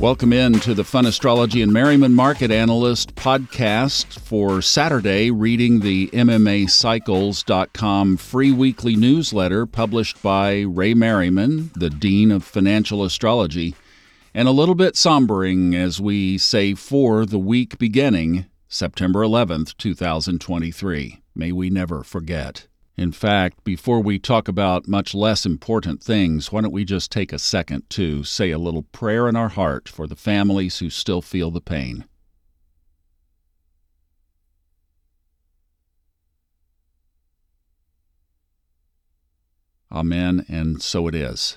Welcome in to the Fun Astrology and Merriman Market Analyst podcast for Saturday, reading the MMACycles.com free weekly newsletter published by Ray Merriman, the Dean of Financial Astrology, and a little bit sombering as we say for the week beginning September 11th, 2023. May we never forget. In fact, before we talk about much less important things, why don't we just take a second to say a little prayer in our heart for the families who still feel the pain? Amen, and so it is.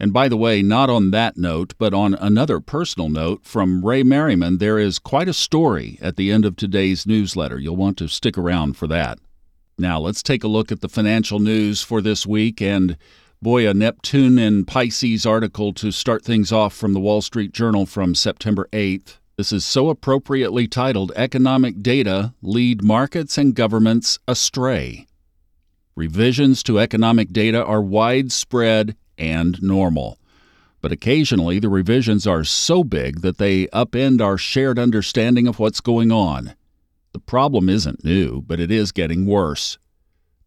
And by the way, not on that note, but on another personal note from Ray Merriman, there is quite a story at the end of today's newsletter. You'll want to stick around for that. Now, let's take a look at the financial news for this week. And boy, a Neptune in Pisces article to start things off from the Wall Street Journal from September 8th. This is so appropriately titled Economic Data Lead Markets and Governments Astray. Revisions to economic data are widespread and normal. But occasionally, the revisions are so big that they upend our shared understanding of what's going on. The problem isn't new, but it is getting worse.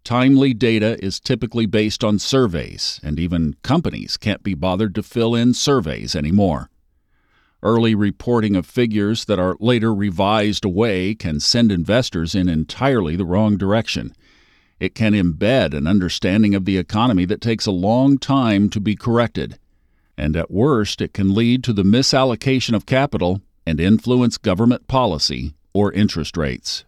Timely data is typically based on surveys, and even companies can't be bothered to fill in surveys anymore. Early reporting of figures that are later revised away can send investors in entirely the wrong direction. It can embed an understanding of the economy that takes a long time to be corrected. And at worst, it can lead to the misallocation of capital and influence government policy or interest rates.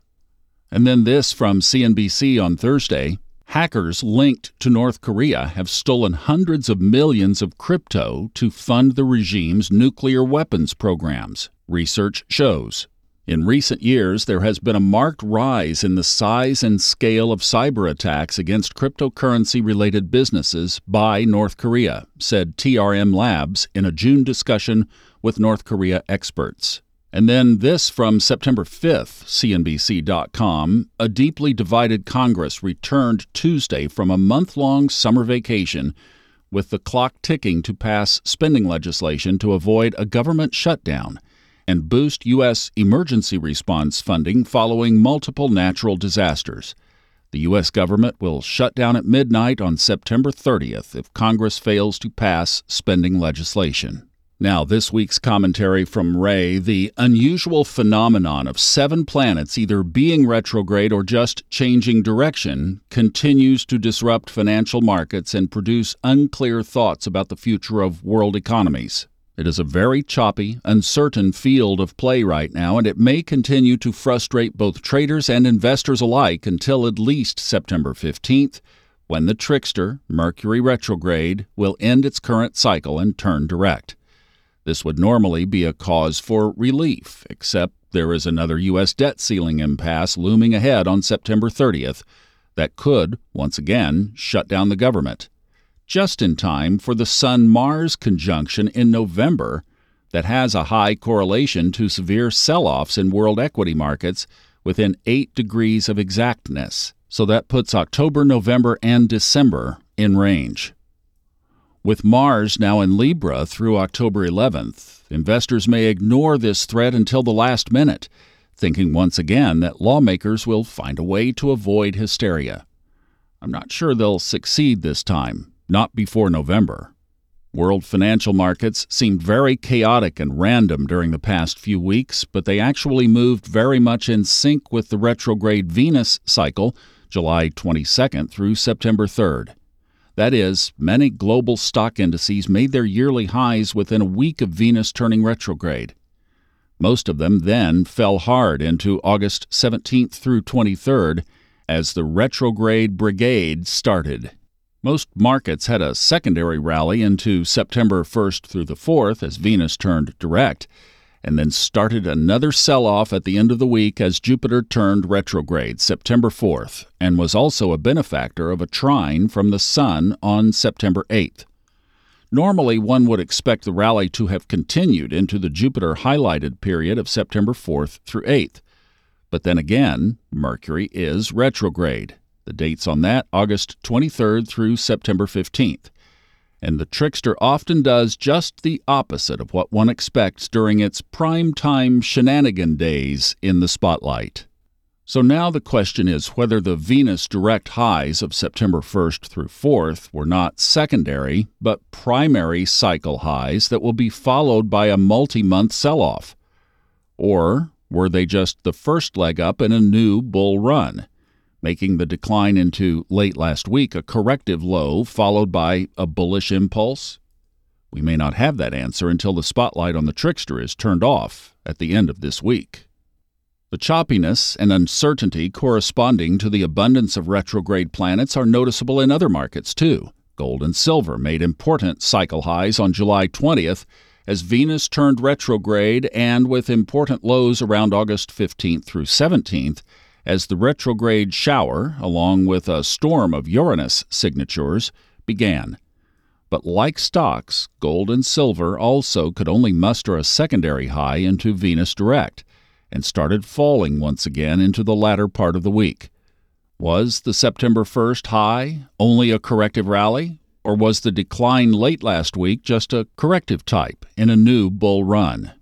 And then this from CNBC on Thursday hackers linked to North Korea have stolen hundreds of millions of crypto to fund the regime's nuclear weapons programs, research shows. In recent years, there has been a marked rise in the size and scale of cyber attacks against cryptocurrency related businesses by North Korea, said TRM Labs in a June discussion with North Korea experts. And then this from September 5th, CNBC.com. A deeply divided Congress returned Tuesday from a month long summer vacation with the clock ticking to pass spending legislation to avoid a government shutdown and boost U.S. emergency response funding following multiple natural disasters. The U.S. government will shut down at midnight on September 30th if Congress fails to pass spending legislation. Now, this week's commentary from Ray the unusual phenomenon of seven planets either being retrograde or just changing direction continues to disrupt financial markets and produce unclear thoughts about the future of world economies. It is a very choppy, uncertain field of play right now, and it may continue to frustrate both traders and investors alike until at least September 15th, when the trickster, Mercury retrograde, will end its current cycle and turn direct. This would normally be a cause for relief, except there is another U.S. debt ceiling impasse looming ahead on September 30th that could, once again, shut down the government. Just in time for the Sun Mars conjunction in November that has a high correlation to severe sell offs in world equity markets within 8 degrees of exactness. So that puts October, November, and December in range. With Mars now in Libra through October 11th, investors may ignore this threat until the last minute, thinking once again that lawmakers will find a way to avoid hysteria. I'm not sure they'll succeed this time, not before November. World financial markets seemed very chaotic and random during the past few weeks, but they actually moved very much in sync with the retrograde Venus cycle, July 22nd through September 3rd. That is, many global stock indices made their yearly highs within a week of Venus turning retrograde. Most of them then fell hard into August 17th through 23rd as the retrograde brigade started. Most markets had a secondary rally into September 1st through the 4th as Venus turned direct and then started another sell off at the end of the week as Jupiter turned retrograde September 4th and was also a benefactor of a trine from the Sun on September 8th. Normally, one would expect the rally to have continued into the Jupiter highlighted period of September 4th through 8th. But then again, Mercury is retrograde. The dates on that August 23rd through September 15th and the trickster often does just the opposite of what one expects during its prime time shenanigan days in the spotlight. So now the question is whether the Venus direct highs of September 1st through 4th were not secondary, but primary cycle highs that will be followed by a multi month sell off. Or were they just the first leg up in a new bull run? Making the decline into late last week a corrective low followed by a bullish impulse? We may not have that answer until the spotlight on the trickster is turned off at the end of this week. The choppiness and uncertainty corresponding to the abundance of retrograde planets are noticeable in other markets too. Gold and silver made important cycle highs on July 20th as Venus turned retrograde and with important lows around August 15th through 17th as the retrograde shower, along with a storm of Uranus signatures, began. But like stocks, gold and silver also could only muster a secondary high into Venus direct, and started falling once again into the latter part of the week. Was the September 1st high only a corrective rally, or was the decline late last week just a corrective type in a new bull run?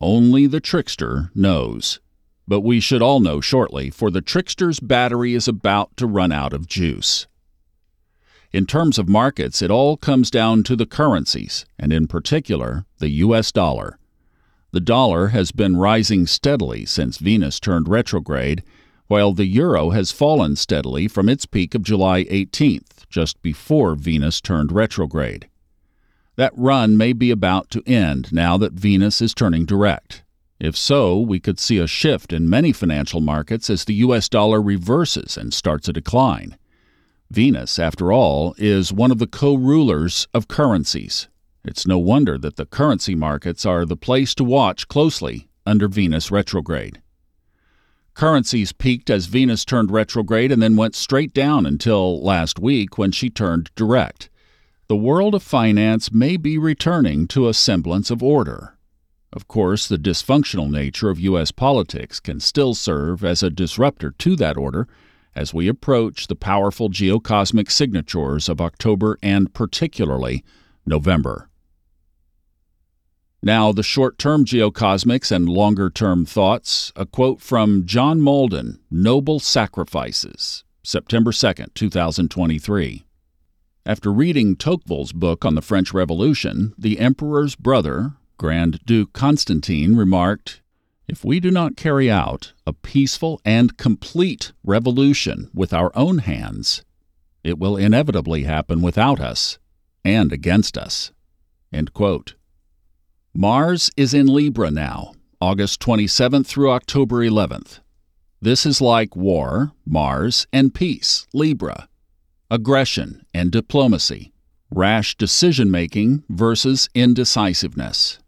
Only the trickster knows. But we should all know shortly, for the trickster's battery is about to run out of juice. In terms of markets, it all comes down to the currencies, and in particular, the US dollar. The dollar has been rising steadily since Venus turned retrograde, while the euro has fallen steadily from its peak of July 18th, just before Venus turned retrograde. That run may be about to end now that Venus is turning direct. If so, we could see a shift in many financial markets as the US dollar reverses and starts a decline. Venus, after all, is one of the co rulers of currencies. It's no wonder that the currency markets are the place to watch closely under Venus retrograde. Currencies peaked as Venus turned retrograde and then went straight down until last week when she turned direct. The world of finance may be returning to a semblance of order. Of course, the dysfunctional nature of U.S. politics can still serve as a disruptor to that order as we approach the powerful geocosmic signatures of October and particularly November. Now, the short term geocosmics and longer term thoughts, a quote from John Mauldin, Noble Sacrifices, September 2nd, 2023. After reading Tocqueville's book on the French Revolution, the emperor's brother, Grand Duke Constantine remarked If we do not carry out a peaceful and complete revolution with our own hands, it will inevitably happen without us and against us. Mars is in Libra now, August 27th through October 11th. This is like war, Mars, and peace, Libra, aggression and diplomacy, rash decision making versus indecisiveness.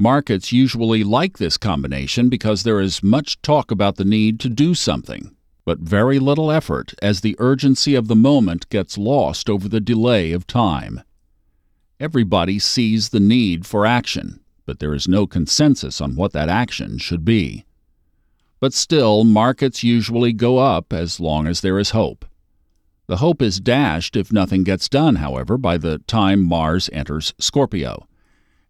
Markets usually like this combination because there is much talk about the need to do something, but very little effort as the urgency of the moment gets lost over the delay of time. Everybody sees the need for action, but there is no consensus on what that action should be. But still, markets usually go up as long as there is hope. The hope is dashed if nothing gets done, however, by the time Mars enters Scorpio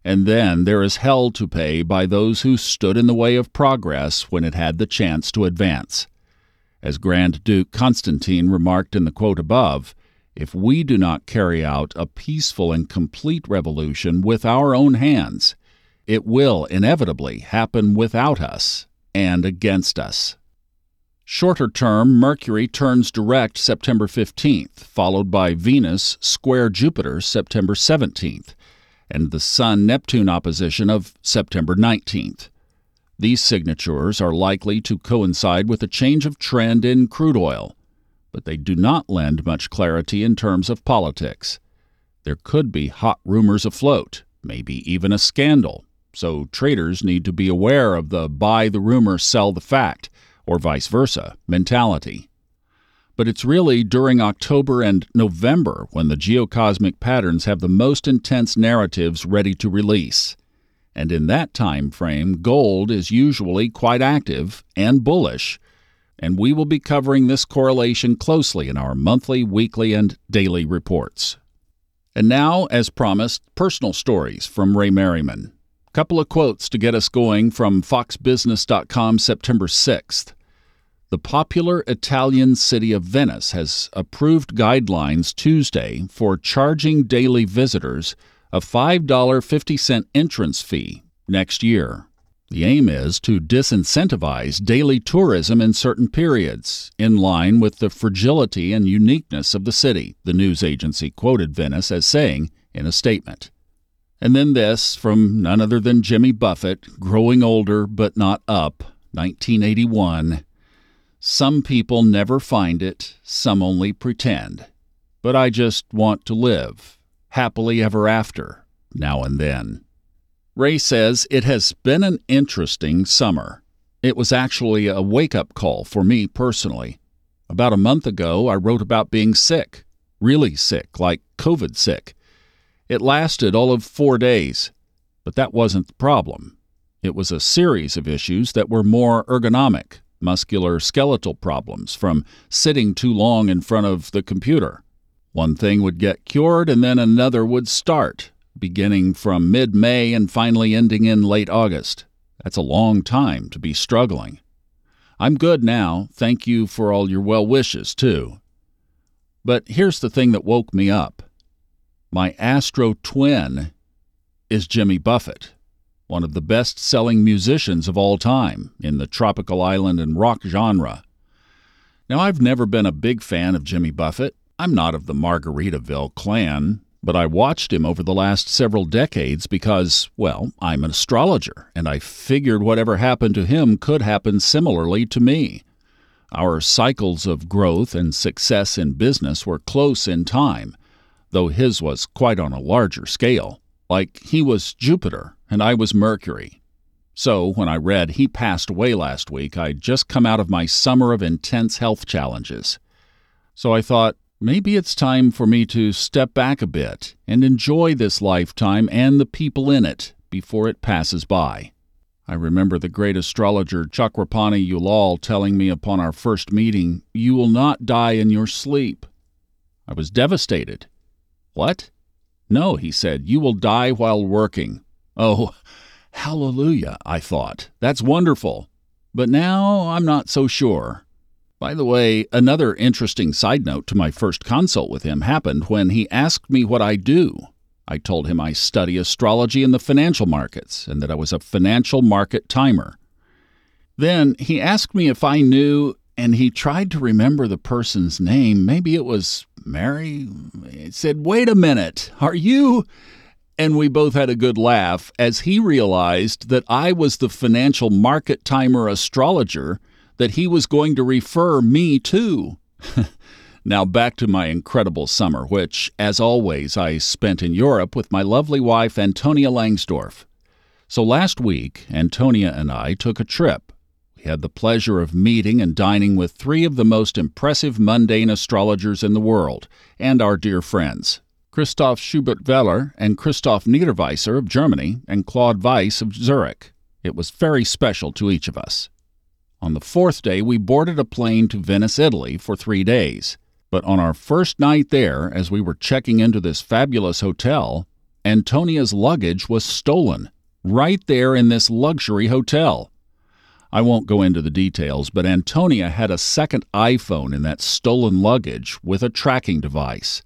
and then there is hell to pay by those who stood in the way of progress when it had the chance to advance. As Grand Duke Constantine remarked in the quote above, if we do not carry out a peaceful and complete revolution with our own hands, it will inevitably happen without us and against us. Shorter term, Mercury turns direct September 15th, followed by Venus square Jupiter September 17th and the Sun Neptune opposition of September 19th. These signatures are likely to coincide with a change of trend in crude oil, but they do not lend much clarity in terms of politics. There could be hot rumors afloat, maybe even a scandal, so traders need to be aware of the buy the rumor, sell the fact, or vice versa mentality but it's really during October and November when the geocosmic patterns have the most intense narratives ready to release. And in that time frame, gold is usually quite active and bullish, and we will be covering this correlation closely in our monthly, weekly, and daily reports. And now, as promised, personal stories from Ray Merriman. Couple of quotes to get us going from foxbusiness.com September 6th. The popular Italian city of Venice has approved guidelines Tuesday for charging daily visitors a $5.50 entrance fee next year. The aim is to disincentivize daily tourism in certain periods, in line with the fragility and uniqueness of the city, the news agency quoted Venice as saying in a statement. And then this from none other than Jimmy Buffett, growing older but not up, 1981. Some people never find it, some only pretend. But I just want to live, happily ever after, now and then. Ray says it has been an interesting summer. It was actually a wake up call for me personally. About a month ago, I wrote about being sick, really sick, like COVID sick. It lasted all of four days, but that wasn't the problem. It was a series of issues that were more ergonomic, muscular skeletal problems from sitting too long in front of the computer. One thing would get cured and then another would start, beginning from mid May and finally ending in late August. That's a long time to be struggling. I'm good now. Thank you for all your well wishes, too. But here's the thing that woke me up my astro twin is Jimmy Buffett, one of the best selling musicians of all time in the tropical island and rock genre. Now, I've never been a big fan of Jimmy Buffett. I'm not of the Margaritaville clan, but I watched him over the last several decades because, well, I'm an astrologer, and I figured whatever happened to him could happen similarly to me. Our cycles of growth and success in business were close in time, though his was quite on a larger scale, like he was Jupiter and I was Mercury. So, when I read he passed away last week, I'd just come out of my summer of intense health challenges. So I thought, Maybe it's time for me to step back a bit and enjoy this lifetime and the people in it before it passes by. I remember the great astrologer Chakrapani Ullal telling me upon our first meeting, You will not die in your sleep. I was devastated. What? No, he said, you will die while working. Oh, hallelujah, I thought. That's wonderful. But now I'm not so sure. By the way, another interesting side note to my first consult with him happened when he asked me what I do. I told him I study astrology in the financial markets and that I was a financial market timer. Then he asked me if I knew, and he tried to remember the person's name. Maybe it was Mary. He said, Wait a minute, are you? And we both had a good laugh as he realized that I was the financial market timer astrologer that he was going to refer me to. now back to my incredible summer, which, as always, I spent in Europe with my lovely wife, Antonia Langsdorff. So last week, Antonia and I took a trip. We had the pleasure of meeting and dining with three of the most impressive mundane astrologers in the world, and our dear friends. Christoph Schubert Weller and Christoph Niederwieser of Germany and Claude Weiss of Zurich. It was very special to each of us. On the fourth day, we boarded a plane to Venice, Italy for three days. But on our first night there, as we were checking into this fabulous hotel, Antonia's luggage was stolen, right there in this luxury hotel. I won't go into the details, but Antonia had a second iPhone in that stolen luggage with a tracking device.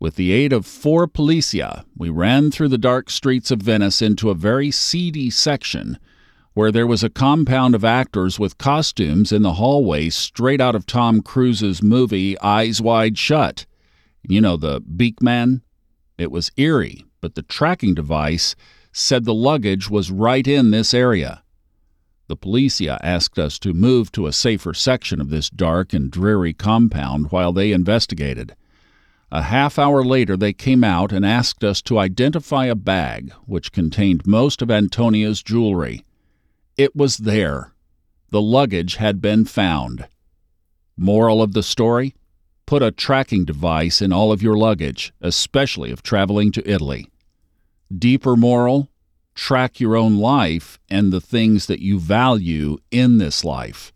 With the aid of four policia, we ran through the dark streets of Venice into a very seedy section where there was a compound of actors with costumes in the hallway straight out of Tom Cruise's movie Eyes Wide Shut. You know, the Beak Man? It was eerie, but the tracking device said the luggage was right in this area. The policia asked us to move to a safer section of this dark and dreary compound while they investigated. A half hour later, they came out and asked us to identify a bag which contained most of Antonia's jewelry. It was there. The luggage had been found. Moral of the story? Put a tracking device in all of your luggage, especially if traveling to Italy. Deeper moral? Track your own life and the things that you value in this life.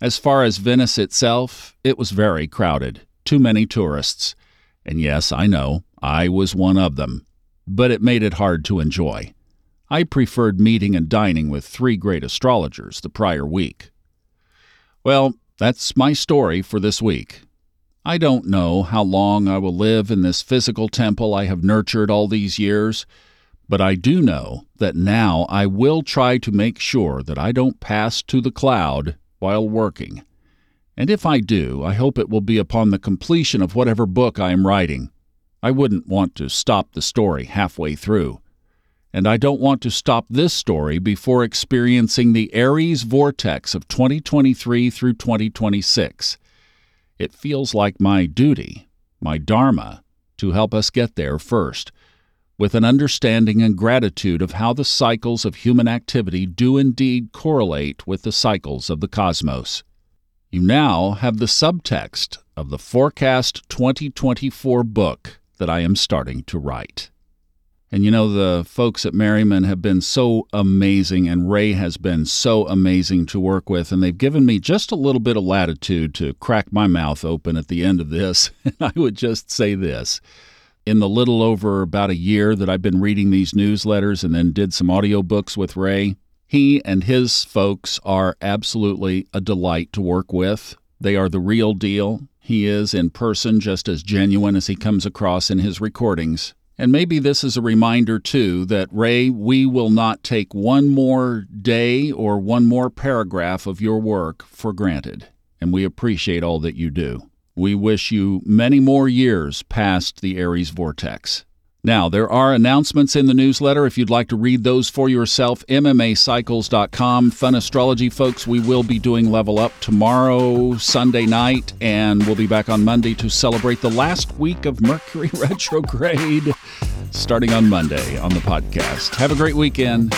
As far as Venice itself, it was very crowded, too many tourists. And yes, I know, I was one of them, but it made it hard to enjoy. I preferred meeting and dining with three great astrologers the prior week. Well, that's my story for this week. I don't know how long I will live in this physical temple I have nurtured all these years, but I do know that now I will try to make sure that I don't pass to the cloud while working. And if I do, I hope it will be upon the completion of whatever book I am writing. I wouldn't want to stop the story halfway through. And I don't want to stop this story before experiencing the Aries vortex of 2023 through 2026. It feels like my duty, my dharma, to help us get there first, with an understanding and gratitude of how the cycles of human activity do indeed correlate with the cycles of the cosmos. You now have the subtext of the Forecast 2024 book that I am starting to write. And you know, the folks at Merriman have been so amazing, and Ray has been so amazing to work with. And they've given me just a little bit of latitude to crack my mouth open at the end of this. And I would just say this in the little over about a year that I've been reading these newsletters and then did some audiobooks with Ray, he and his folks are absolutely a delight to work with. They are the real deal. He is in person just as genuine as he comes across in his recordings. And maybe this is a reminder, too, that Ray, we will not take one more day or one more paragraph of your work for granted. And we appreciate all that you do. We wish you many more years past the Aries vortex. Now, there are announcements in the newsletter if you'd like to read those for yourself. MMAcycles.com. Fun astrology, folks. We will be doing Level Up tomorrow, Sunday night, and we'll be back on Monday to celebrate the last week of Mercury retrograde starting on Monday on the podcast. Have a great weekend.